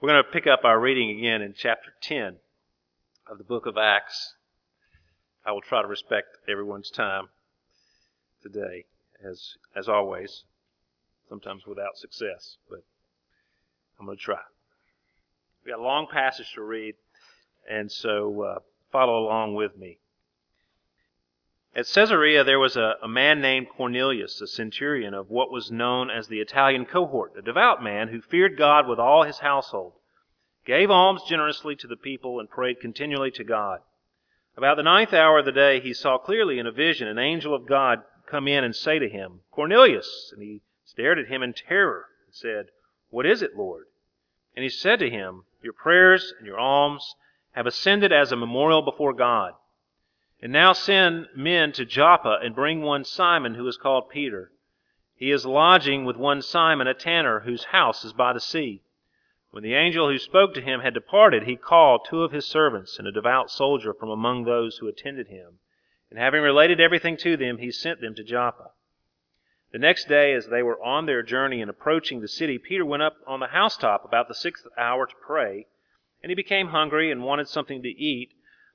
We're going to pick up our reading again in chapter 10 of the book of Acts. I will try to respect everyone's time today, as, as always, sometimes without success, but I'm going to try. We've got a long passage to read, and so uh, follow along with me. At Caesarea, there was a, a, man named Cornelius, a centurion of what was known as the Italian cohort, a devout man who feared God with all his household, gave alms generously to the people, and prayed continually to God. About the ninth hour of the day, he saw clearly in a vision an angel of God come in and say to him, Cornelius! And he stared at him in terror and said, What is it, Lord? And he said to him, Your prayers and your alms have ascended as a memorial before God. And now send men to Joppa and bring one Simon who is called Peter. He is lodging with one Simon, a tanner, whose house is by the sea. When the angel who spoke to him had departed, he called two of his servants and a devout soldier from among those who attended him. And having related everything to them, he sent them to Joppa. The next day, as they were on their journey and approaching the city, Peter went up on the housetop about the sixth hour to pray, and he became hungry and wanted something to eat.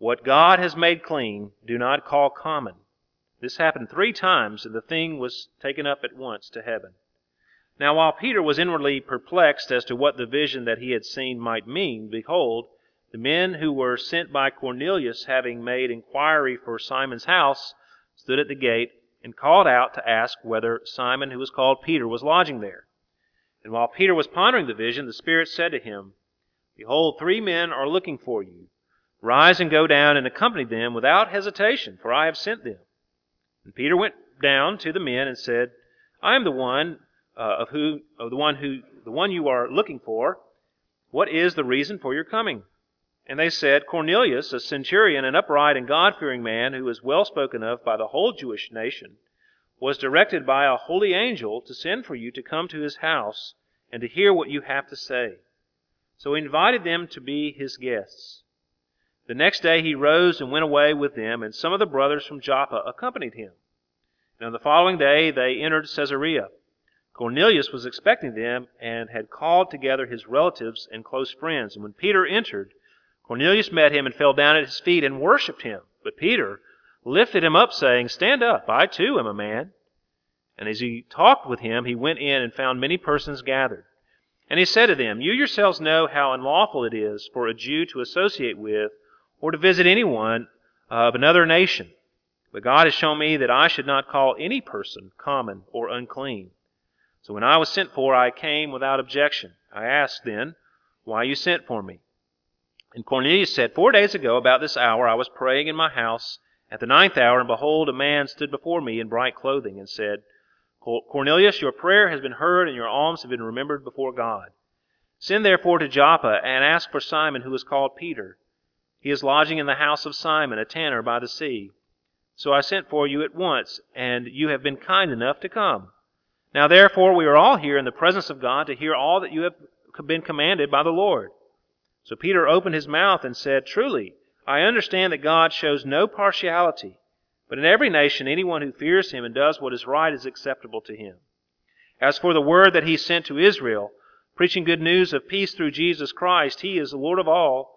What God has made clean, do not call common. This happened three times, and the thing was taken up at once to heaven. Now while Peter was inwardly perplexed as to what the vision that he had seen might mean, behold, the men who were sent by Cornelius, having made inquiry for Simon's house, stood at the gate and called out to ask whether Simon, who was called Peter, was lodging there. And while Peter was pondering the vision, the Spirit said to him, Behold, three men are looking for you. Rise and go down and accompany them without hesitation, for I have sent them. And Peter went down to the men and said, I am the one uh, of who of the one who the one you are looking for. What is the reason for your coming? And they said, Cornelius, a centurion, an upright and God-fearing man, who is well spoken of by the whole Jewish nation, was directed by a holy angel to send for you to come to his house and to hear what you have to say. So he invited them to be his guests. The next day he rose and went away with them, and some of the brothers from Joppa accompanied him. And on the following day they entered Caesarea. Cornelius was expecting them and had called together his relatives and close friends. And when Peter entered, Cornelius met him and fell down at his feet and worshipped him. But Peter lifted him up, saying, Stand up, I too am a man. And as he talked with him, he went in and found many persons gathered. And he said to them, You yourselves know how unlawful it is for a Jew to associate with or to visit anyone of another nation. But God has shown me that I should not call any person common or unclean. So when I was sent for, I came without objection. I asked then, Why you sent for me? And Cornelius said, Four days ago, about this hour, I was praying in my house at the ninth hour, and behold, a man stood before me in bright clothing, and said, Cornelius, your prayer has been heard, and your alms have been remembered before God. Send therefore to Joppa, and ask for Simon, who is called Peter. He is lodging in the house of Simon, a tanner by the sea. So I sent for you at once, and you have been kind enough to come. Now therefore we are all here in the presence of God to hear all that you have been commanded by the Lord. So Peter opened his mouth and said, Truly, I understand that God shows no partiality, but in every nation anyone who fears him and does what is right is acceptable to him. As for the word that he sent to Israel, preaching good news of peace through Jesus Christ, he is the Lord of all,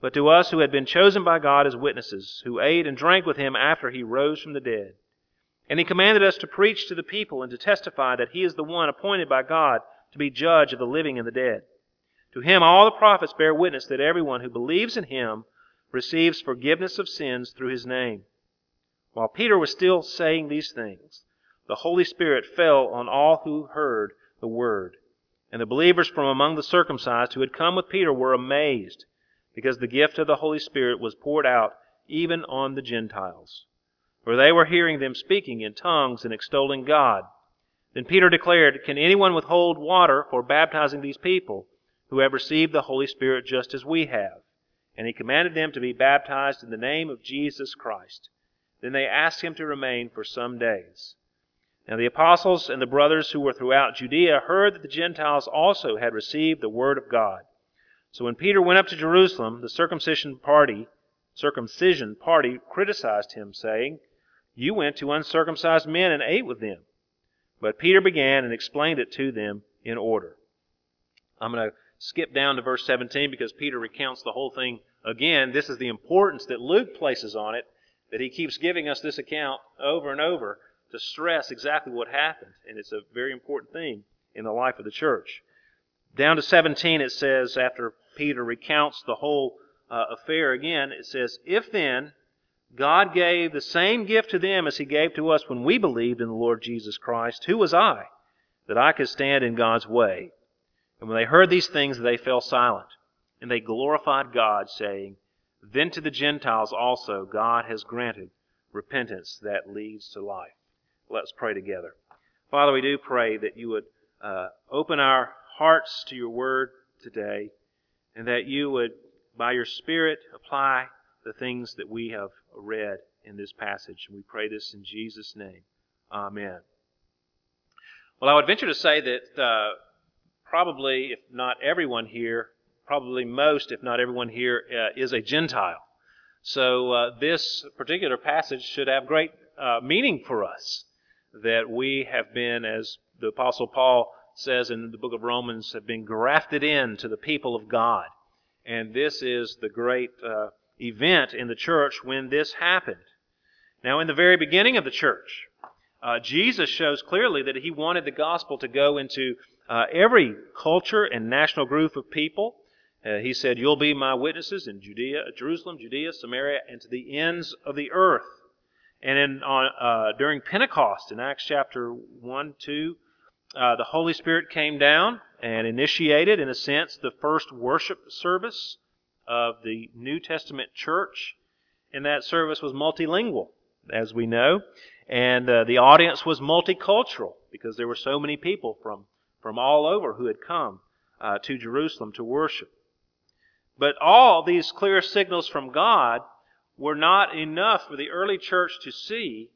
but to us who had been chosen by God as witnesses, who ate and drank with him after he rose from the dead. And he commanded us to preach to the people and to testify that he is the one appointed by God to be judge of the living and the dead. To him all the prophets bear witness that everyone who believes in him receives forgiveness of sins through his name. While Peter was still saying these things, the Holy Spirit fell on all who heard the word. And the believers from among the circumcised who had come with Peter were amazed, because the gift of the Holy Spirit was poured out even on the Gentiles. For they were hearing them speaking in tongues and extolling God. Then Peter declared, Can anyone withhold water for baptizing these people, who have received the Holy Spirit just as we have? And he commanded them to be baptized in the name of Jesus Christ. Then they asked him to remain for some days. Now the apostles and the brothers who were throughout Judea heard that the Gentiles also had received the word of God. So when Peter went up to Jerusalem, the circumcision party, circumcision party criticized him, saying, You went to uncircumcised men and ate with them. But Peter began and explained it to them in order. I'm going to skip down to verse 17 because Peter recounts the whole thing again. This is the importance that Luke places on it, that he keeps giving us this account over and over to stress exactly what happened, and it's a very important thing in the life of the church. Down to 17, it says, after Peter recounts the whole uh, affair again, it says, If then God gave the same gift to them as He gave to us when we believed in the Lord Jesus Christ, who was I that I could stand in God's way? And when they heard these things, they fell silent, and they glorified God, saying, Then to the Gentiles also God has granted repentance that leads to life. Let's pray together. Father, we do pray that you would uh, open our hearts to your word today, and that you would, by your Spirit, apply the things that we have read in this passage. We pray this in Jesus' name. Amen. Well, I would venture to say that uh, probably, if not everyone here, probably most, if not everyone here, uh, is a Gentile. So uh, this particular passage should have great uh, meaning for us that we have been, as the Apostle Paul says in the book of Romans, have been grafted in to the people of God. And this is the great uh, event in the church when this happened. Now, in the very beginning of the church, uh, Jesus shows clearly that he wanted the gospel to go into uh, every culture and national group of people. Uh, he said, You'll be my witnesses in Judea, Jerusalem, Judea, Samaria, and to the ends of the earth. And in, on, uh, during Pentecost, in Acts chapter 1, 2, uh, the Holy Spirit came down and initiated, in a sense, the first worship service of the New Testament church. And that service was multilingual, as we know. And uh, the audience was multicultural because there were so many people from, from all over who had come uh, to Jerusalem to worship. But all these clear signals from God were not enough for the early church to see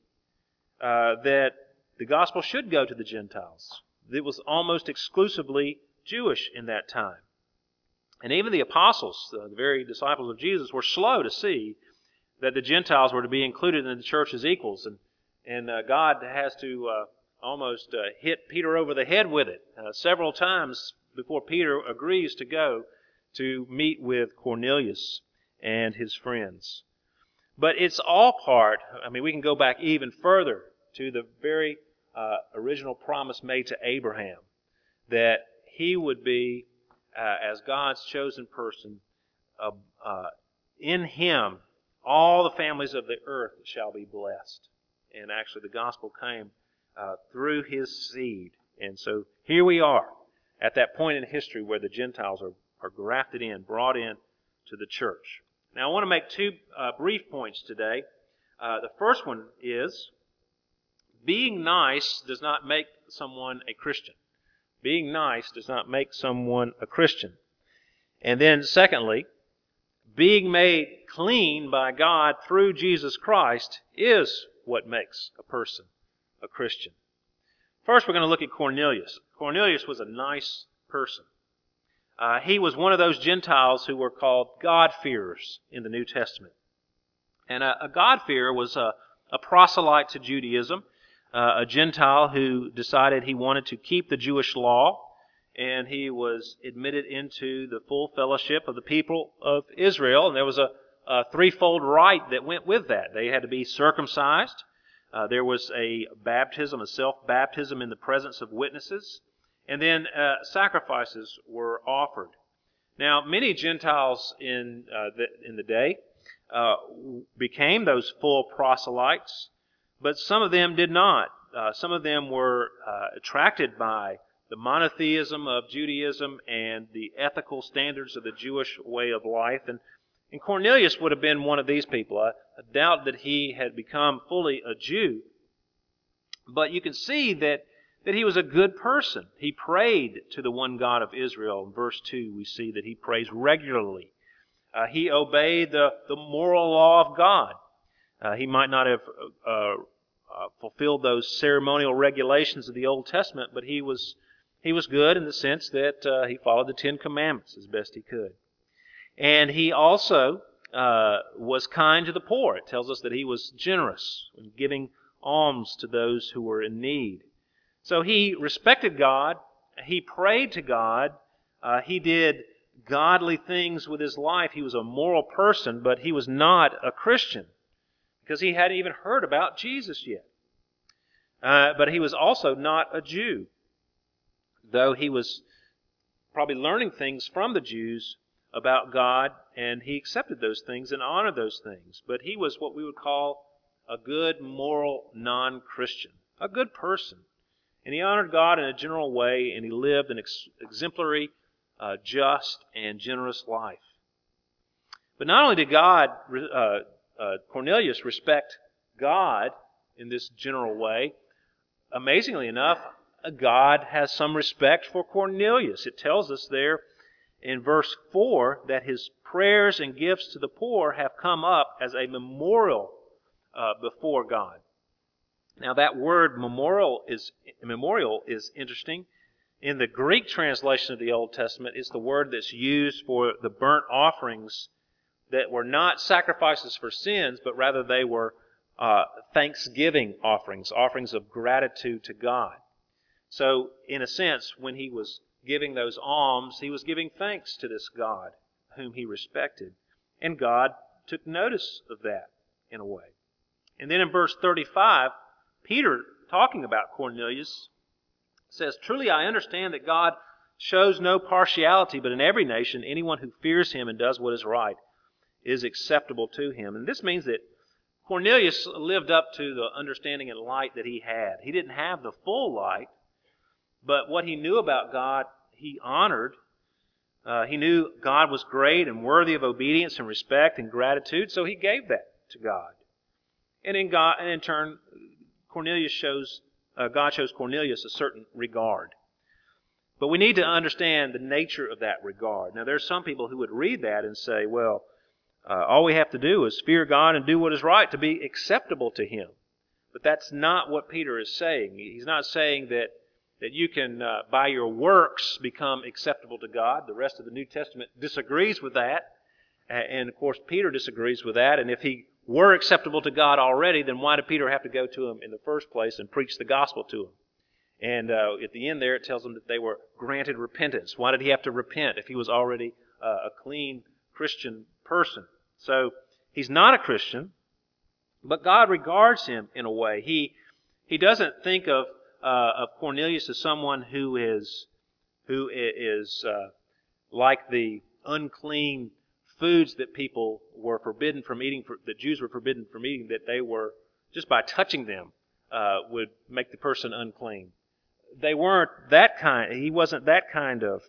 uh, that the gospel should go to the Gentiles. It was almost exclusively Jewish in that time. And even the apostles, uh, the very disciples of Jesus, were slow to see that the Gentiles were to be included in the church as equals. And, and uh, God has to uh, almost uh, hit Peter over the head with it uh, several times before Peter agrees to go to meet with Cornelius and his friends. But it's all part, I mean, we can go back even further to the very uh, original promise made to Abraham that he would be, uh, as God's chosen person, uh, uh, in him all the families of the earth shall be blessed. And actually, the gospel came uh, through his seed. And so here we are at that point in history where the Gentiles are, are grafted in, brought in to the church. Now, I want to make two uh, brief points today. The first one is being nice does not make someone a Christian. Being nice does not make someone a Christian. And then, secondly, being made clean by God through Jesus Christ is what makes a person a Christian. First, we're going to look at Cornelius. Cornelius was a nice person. Uh, he was one of those Gentiles who were called God-fearers in the New Testament. And a, a God-fearer was a, a, proselyte to Judaism, uh, a Gentile who decided he wanted to keep the Jewish law, and he was admitted into the full fellowship of the people of Israel. And there was a, a threefold rite that went with that. They had to be circumcised. Uh, there was a baptism, a self-baptism in the presence of witnesses. And then uh, sacrifices were offered. Now, many Gentiles in, uh, the, in the day uh, became those full proselytes, but some of them did not. Uh, some of them were uh, attracted by the monotheism of Judaism and the ethical standards of the Jewish way of life. And, and Cornelius would have been one of these people. I, I doubt that he had become fully a Jew. But you can see that, that he was a good person. He prayed to the one God of Israel. In verse 2, we see that he prays regularly. Uh, he obeyed the, the moral law of God. Uh, he might not have uh, uh, fulfilled those ceremonial regulations of the Old Testament, but he was he was good in the sense that uh, he followed the Ten Commandments as best he could, and he also uh, was kind to the poor. It tells us that he was generous in giving alms to those who were in need. So he respected God. He prayed to God. Uh, he did godly things with his life. He was a moral person, but he was not a Christian because he hadn't even heard about Jesus yet. Uh, but he was also not a Jew, though he was probably learning things from the Jews about God, and he accepted those things and honored those things. But he was what we would call a good, moral non Christian, a good person. And he honored God in a general way, and he lived an ex- exemplary, uh, just, and generous life. But not only did God uh, uh, Cornelius respect God in this general way. Amazingly enough, God has some respect for Cornelius. It tells us there in verse 4 that his prayers and gifts to the poor have come up as a memorial uh, before God. Now that word memorial is memorial is interesting. In the Greek translation of the Old Testament, it's the word that's used for the burnt offerings that were not sacrifices for sins, but rather they were uh, thanksgiving offerings, offerings of gratitude to God. So, in a sense, when he was giving those alms, he was giving thanks to this God whom he respected. And God took notice of that in a way. And then in verse 35, Peter, talking about Cornelius, says, Truly I understand that God shows no partiality, but in every nation, anyone who fears him and does what is right is acceptable to him. And this means that Cornelius lived up to the understanding and light that he had. He didn't have the full light, but what he knew about God, he honored. Uh, he knew God was great and worthy of obedience and respect and gratitude, so he gave that to God. And in God, and in turn, Cornelius shows uh, God shows Cornelius a certain regard. But we need to understand the nature of that regard. Now, there's some people who would read that and say, well, uh, all we have to do is fear God and do what is right to be acceptable to Him. But that's not what Peter is saying. He's not saying that, that you can, uh, by your works, become acceptable to God. The rest of the New Testament disagrees with that. And of course, Peter disagrees with that. And if he were acceptable to God already, then why did Peter have to go to him in the first place and preach the gospel to him? And uh, at the end there, it tells them that they were granted repentance. Why did he have to repent if he was already uh, a clean Christian person? So he's not a Christian, but God regards him in a way. He he doesn't think of uh, of Cornelius as someone who is who is uh, like the unclean foods that people were forbidden from eating, that Jews were forbidden from eating, that they were just by touching them uh, would make the person unclean. They weren't that kind. He wasn't that kind of,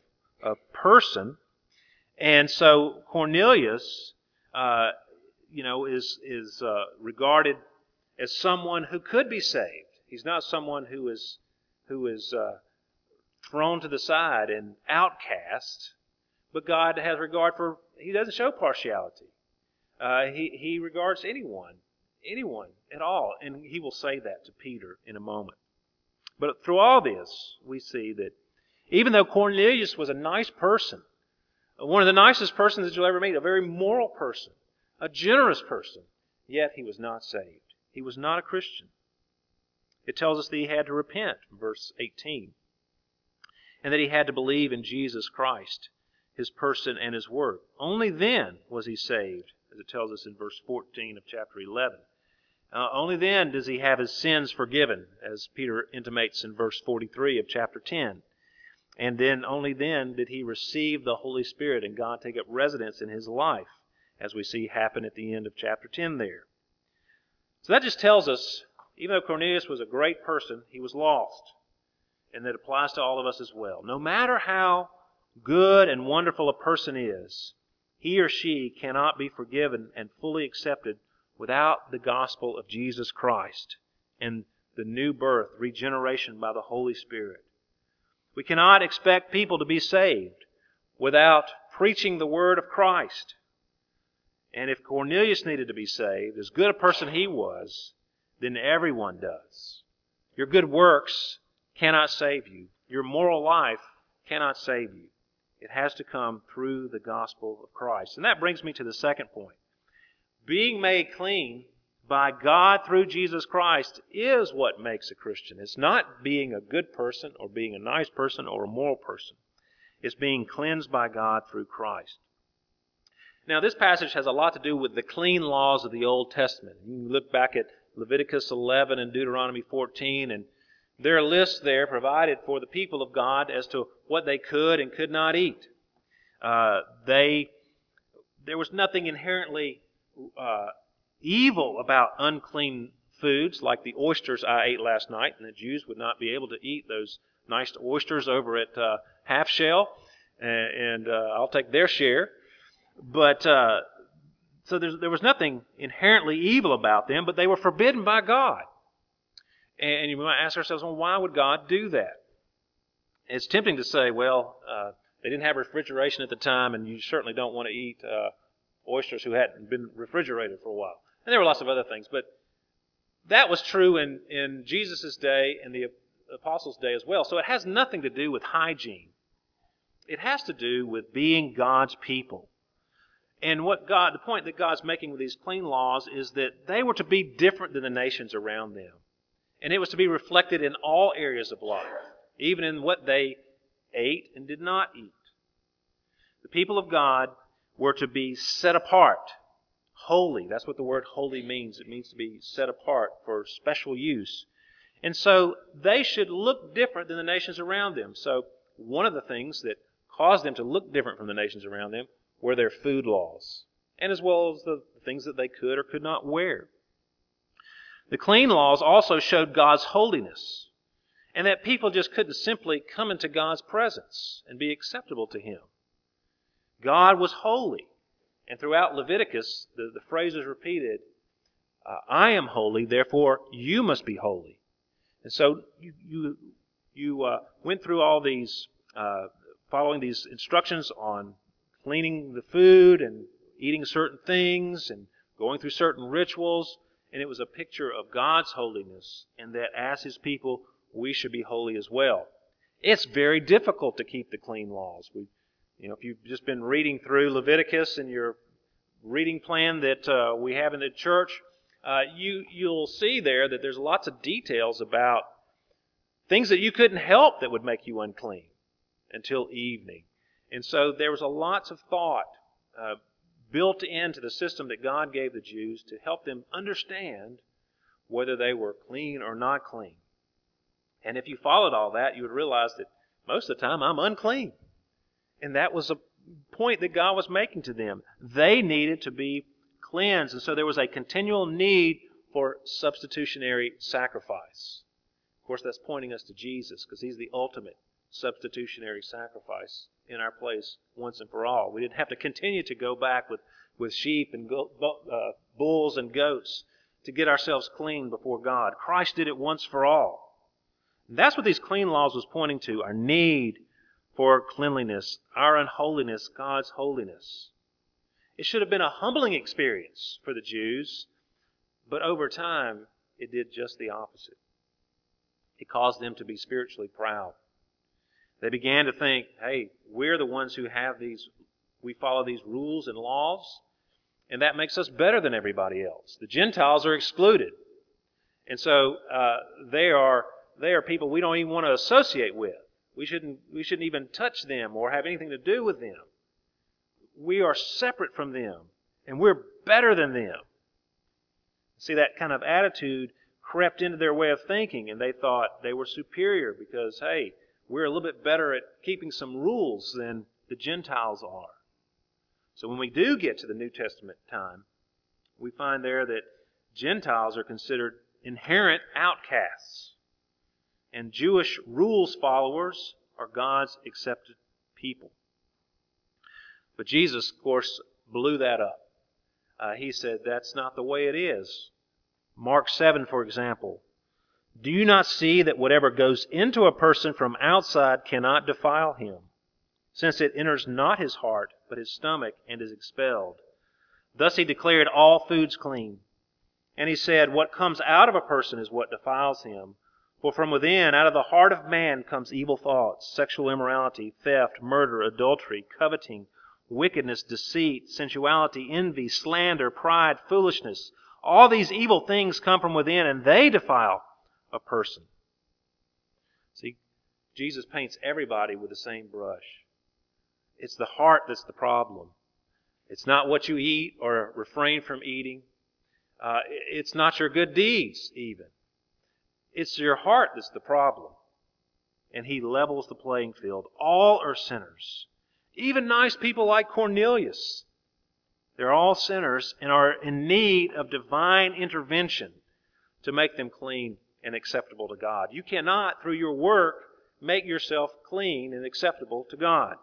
of person, and so Cornelius uh, you know, is is uh, regarded as someone who could be saved. He's not someone who is who is uh, thrown to the side and outcast. But God has regard for. He doesn't show partiality. Uh, he he regards anyone, anyone at all, and he will say that to Peter in a moment. But through all this, we see that even though Cornelius was a nice person, one of the nicest persons that you'll ever meet, a very moral person, a generous person, yet he was not saved. He was not a Christian. It tells us that he had to repent, verse 18, and that he had to believe in Jesus Christ, his person and his work. Only then was he saved, as it tells us in verse 14 of chapter 11. Uh, only then does he have his sins forgiven, as Peter intimates in verse 43 of chapter 10. And then, only then, did he receive the Holy Spirit and God take up residence in his life. as we see happen at the end of chapter 10 there. So that just tells us, even though Cornelius was a great person, he was lost. And that applies to all of us as well. No matter how good and wonderful a person is, he or she cannot be forgiven and fully accepted without the gospel of Jesus Christ and the new birth, regeneration by the Holy Spirit. We cannot expect people to be saved without preaching the word of Christ. And if Cornelius needed to be saved, as good a person he was, then everyone does. Your good works cannot save you. Your moral life cannot save you. It has to come through the gospel of Christ. And that brings me to the second point. Being made clean by God through Jesus Christ is what makes a Christian. It's not being a good person or being a nice person or a moral person. It's being cleansed by God through Christ. Now, this passage has a lot to do with the clean laws of the Old Testament. You can look back at Leviticus 11 and Deuteronomy 14, and there are lists there provided for the people of God as to what they could and could not eat. Uh, they, there was nothing inherently uh, evil about unclean foods like the oysters I ate last night, and the Jews would not be able to eat those nice oysters over at uh, Half Shell, and, and uh, I'll take their share. But uh, so there was nothing inherently evil about them, but they were forbidden by God. And you might ask ourselves, well, why would God do that? It's tempting to say, well, uh, they didn't have refrigeration at the time, and you certainly don't want to eat uh, oysters who hadn't been refrigerated for a while. And there were lots of other things, but that was true in, in Jesus' day and the apostles' day as well. So it has nothing to do with hygiene. It has to do with being God's people. And what God, the point that God's making with these clean laws is that they were to be different than the nations around them. And it was to be reflected in all areas of life, even in what they ate and did not eat. The people of God were to be set apart, holy. That's what the word holy means. It means to be set apart for special use. And so they should look different than the nations around them. So one of the things that caused them to look different from the nations around them were their food laws, and as well as the things that they could or could not wear. The clean laws also showed God's holiness, and that people just couldn't simply come into God's presence and be acceptable to Him. God was holy. And throughout Leviticus, the, the phrase is repeated uh, I am holy, therefore you must be holy. And so you, you, you uh, went through all these, uh, following these instructions on cleaning the food and eating certain things and going through certain rituals. And it was a picture of God's holiness, and that as His people, we should be holy as well. It's very difficult to keep the clean laws. We you know, if you've just been reading through Leviticus in your reading plan that uh, we have in the church, uh, you you'll see there that there's lots of details about things that you couldn't help that would make you unclean until evening. And so there was a lots of thought uh, built into the system that God gave the Jews to help them understand whether they were clean or not clean. And if you followed all that, you would realize that most of the time I'm unclean. And that was a point that God was making to them. They needed to be cleansed. And so there was a continual need for substitutionary sacrifice. Of course, that's pointing us to Jesus because he's the ultimate substitutionary sacrifice in our place once and for all. We didn't have to continue to go back with, with sheep and go, uh, bulls and goats to get ourselves clean before God. Christ did it once for all. And that's what these clean laws was pointing to, our need for cleanliness, our unholiness, God's holiness. It should have been a humbling experience for the Jews, but over time, it did just the opposite. It caused them to be spiritually proud. They began to think, hey, we're the ones who have these, we follow these rules and laws, and that makes us better than everybody else. The Gentiles are excluded. And so uh, they are they are people we don't even want to associate with. We shouldn't, we shouldn't even touch them or have anything to do with them. We are separate from them, and we're better than them. See, that kind of attitude crept into their way of thinking, and they thought they were superior because, hey, we're a little bit better at keeping some rules than the Gentiles are. So when we do get to the New Testament time, we find there that Gentiles are considered inherent outcasts, and Jewish rules followers are God's accepted people. But Jesus, of course, blew that up. Uh, he said that's not the way it is. Mark 7, for example. Do you not see that whatever goes into a person from outside cannot defile him, since it enters not his heart, but his stomach, and is expelled? Thus he declared all foods clean. And he said, What comes out of a person is what defiles him. For from within, out of the heart of man, comes evil thoughts, sexual immorality, theft, murder, adultery, coveting, wickedness, deceit, sensuality, envy, slander, pride, foolishness. All these evil things come from within, and they defile a person. See, Jesus paints everybody with the same brush. It's the heart that's the problem. It's not what you eat or refrain from eating. Uh, it's not your good deeds, even. It's your heart that's the problem. And he levels the playing field. All are sinners. Even nice people like Cornelius. They're all sinners and are in need of divine intervention to make them clean and acceptable to God. You cannot, through your work, make yourself clean and acceptable to God.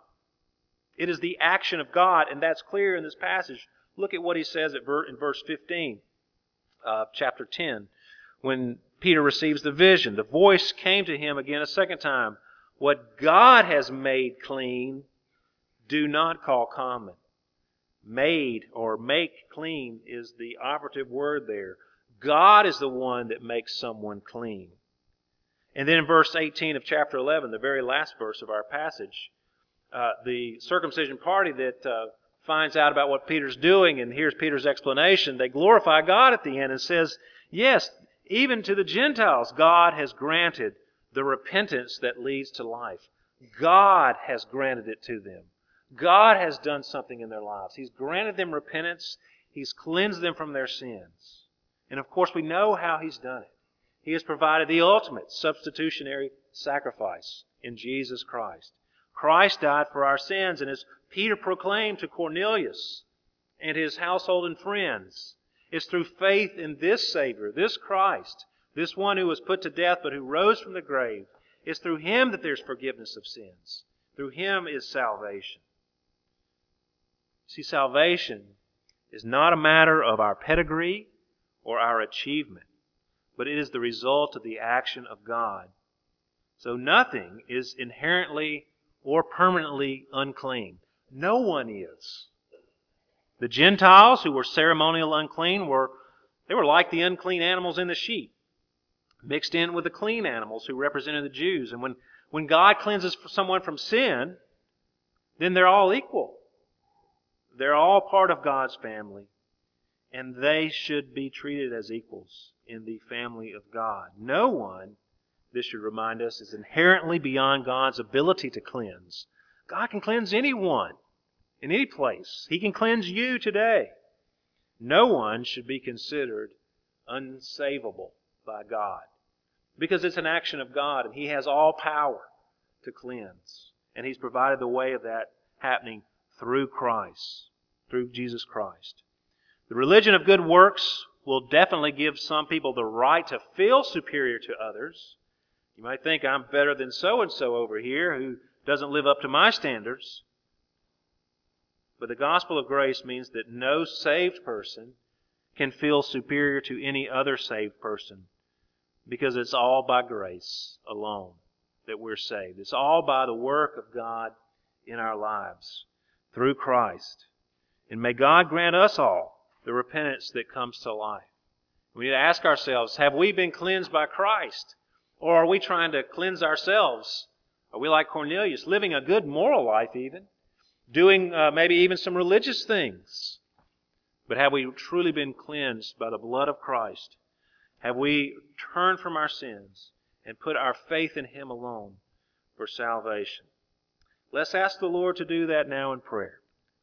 It is the action of God, and that's clear in this passage. Look at what he says in verse 15 of chapter 10. When Peter receives the vision, the voice came to him again a second time. What God has made clean, do not call common. Made or make clean is the operative word there. God is the one that makes someone clean. And then in verse 18 of chapter 11, the very last verse of our passage, uh, the circumcision party that uh, finds out about what Peter's doing and hears Peter's explanation, they glorify God at the end and says, yes, even to the Gentiles, God has granted the repentance that leads to life. God has granted it to them. God has done something in their lives. He's granted them repentance. He's cleansed them from their sins. And of course, we know how He's done it. He has provided the ultimate substitutionary sacrifice in Jesus Christ. Christ died for our sins, and as Peter proclaimed to Cornelius and his household and friends, it's through faith in this Savior, this Christ, this one who was put to death but who rose from the grave. It's through him that there's forgiveness of sins. Through him is salvation. See, salvation is not a matter of our pedigree or our achievement, but it is the result of the action of God. So nothing is inherently or permanently unclean. No one is. The Gentiles who were ceremonial unclean were they were like the unclean animals in the sheep, mixed in with the clean animals who represented the Jews. And when, when God cleanses someone from sin, then they're all equal. They're all part of God's family, and they should be treated as equals in the family of God. No one this should remind us, is inherently beyond God's ability to cleanse. God can cleanse anyone in any place. He can cleanse you today. No one should be considered unsavable by God because it's an action of God and He has all power to cleanse. And He's provided the way of that happening through Christ, through Jesus Christ. The religion of good works will definitely give some people the right to feel superior to others you might think I'm better than so and so over here who doesn't live up to my standards. But the gospel of grace means that no saved person can feel superior to any other saved person because it's all by grace alone that we're saved. It's all by the work of God in our lives through Christ. And may God grant us all the repentance that comes to life. We need to ask ourselves, have we been cleansed by Christ? Or are we trying to cleanse ourselves? Are we like Cornelius, living a good moral life even? Doing uh, maybe even some religious things? But have we truly been cleansed by the blood of Christ? Have we turned from our sins and put our faith in Him alone for salvation? Let's ask the Lord to do that now in prayer.